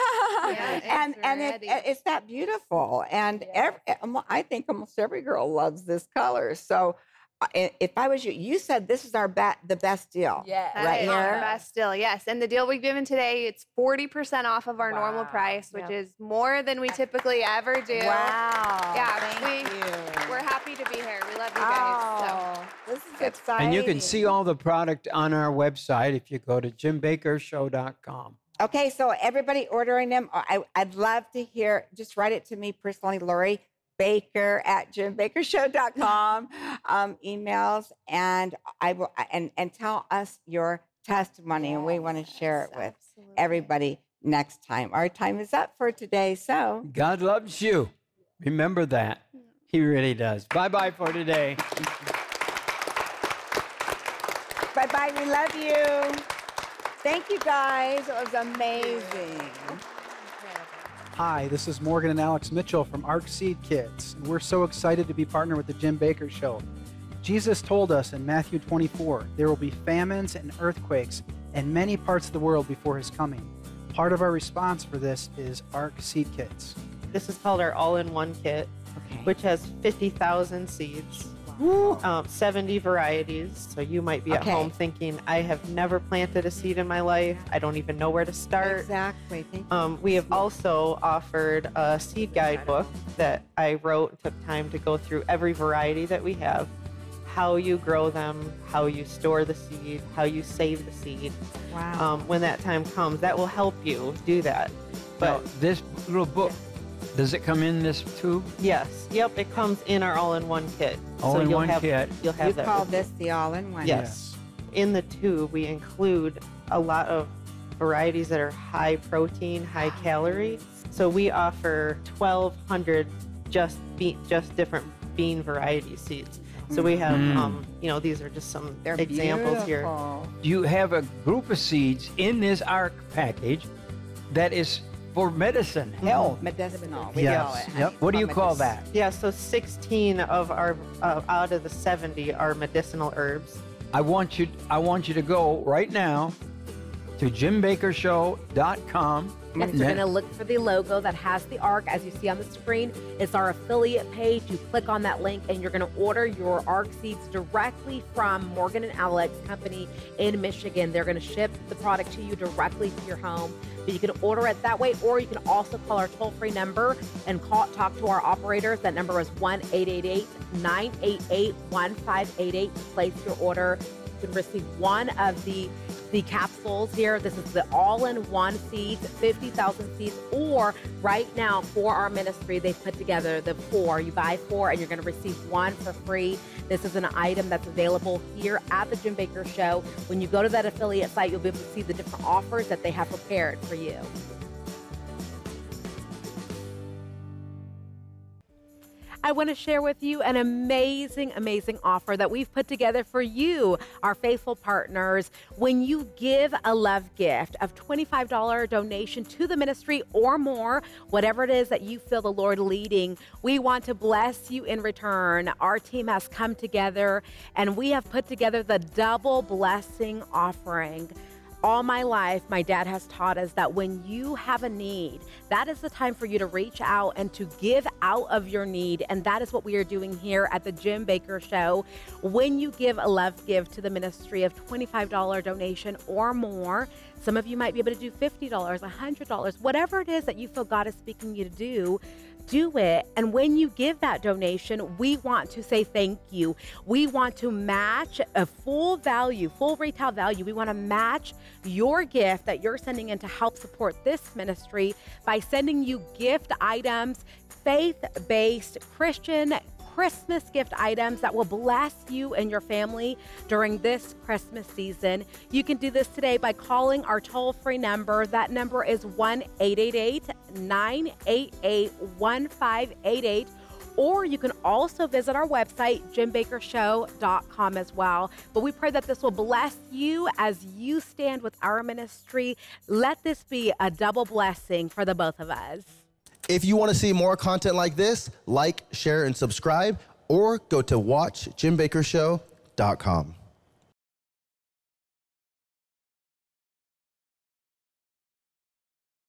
Yeah, and it's and it, it's that beautiful. And every, I think almost every girl loves this color. So uh, if I was you, you said this is our bet, the best deal. Yes. That Right here? the best deal, yes. And the deal we've given today, it's 40% off of our normal price, which is more than we typically ever do. Wow. Yeah, Thank we- you. We're happy to be here. We love you guys. So. Oh, this is exciting. And you can see all the product on our website if you go to jimbakkershow.com. Okay, so everybody ordering them, I, I'd love to hear, just write it to me personally, Lori Bakker at jimbakkershow.com, um, emails, and I will, and, and tell us your testimony, and we want to share it with Absolutely. everybody. next time. Our time is up for today. So, God loves you. Remember that. He really does. Bye bye for today. bye bye. We love you. Thank you guys. It was amazing. Hi, this is Morgan and Alex Mitchell from Ark Seed Kits. We're so excited to be partnered with the Jim Bakker Show. Jesus told us in Matthew 24 there will be famines and earthquakes in many parts of the world before his coming. Part of our response for this is Ark Seed Kits. This is called our all in one kit, okay. which has 50,000 seeds. Um, 70 varieties. So you might be at Okay. home thinking, I have never planted a seed in my life. I don't even know where to start. Exactly. Thank you. Um, we have also offered a seed guidebook that I wrote and took time to go through every variety that we have, how you grow them, how you store the seed, how you save the seed. Wow. Um, when that time comes, that will help you do that. Now, But this little book, does it come in this tube? yes, yep, it comes in our all-in-one kit. All so in you'll one have, kit. You'll have you that. call this the all in one. Yes. In the tube, we include a lot of varieties that are high protein, high calorie. So we offer 1,200 just be- just different bean variety seeds. So we have, Mm. um, you know, these are just some They're examples here. beautiful. You have a group of seeds in this ARC package that is for medicine, health. Medicinal. We Yes. call it. Yep. What do you call that? Yeah, so 16 of our uh, out of the 70 are medicinal herbs. I want you I want you to go right now to jimbakkershow.com. Yes, you're going to look for the logo that has the ARC as you see on the screen. It's our affiliate page. You click on that link and you're going to order your ARC seeds directly from Morgan and Alex Company in Michigan. They're going to ship the product to you directly to your home. But you can order it that way, or you can also call our toll free number and call, talk to our operators. That number is 1 888 988 1588 to place your order. You can receive one of the the capsules here. This is the all-in-one seeds, 50,000 seeds. Or right now for our ministry, they put together the four. You buy four and you're going to receive one for free. This is an item that's available here at the Jim Bakker Show. When you go to that affiliate site, you'll be able to see the different offers that they have prepared for you. I want to share with you an amazing, amazing offer that we've put together for you, our faithful partners. When you give a love gift of $25 donation to the ministry or more, whatever it is that you feel the Lord leading, we want to bless you in return. Our team has come together and we have put together the double blessing offering all my life, my dad has taught us that when you have a need, that is the time for you to reach out and to give out of your need. And that is what we are doing here at the Jim Bakker Show. When you give a love gift to the ministry of $25 donation or more, some of you might be able to do $50, $100, whatever it is that you feel God is speaking you to do do it. And when you give that donation, we want to say thank you. We want to match a full value, full retail value. We want to match your gift that you're sending in to help support this ministry by sending you gift items, faith based Christian. Christmas gift items that will bless you and your family during this Christmas season. You can do this today by calling our toll free number. That number is 1 888 988 1588. Or you can also visit our website, jimbakkershow.com as well. But we pray that this will bless you as you stand with our ministry. Let this be a double blessing for the both of us. If you want to see more content like this, like, share, and subscribe, or go to watchjimbakkershow.com.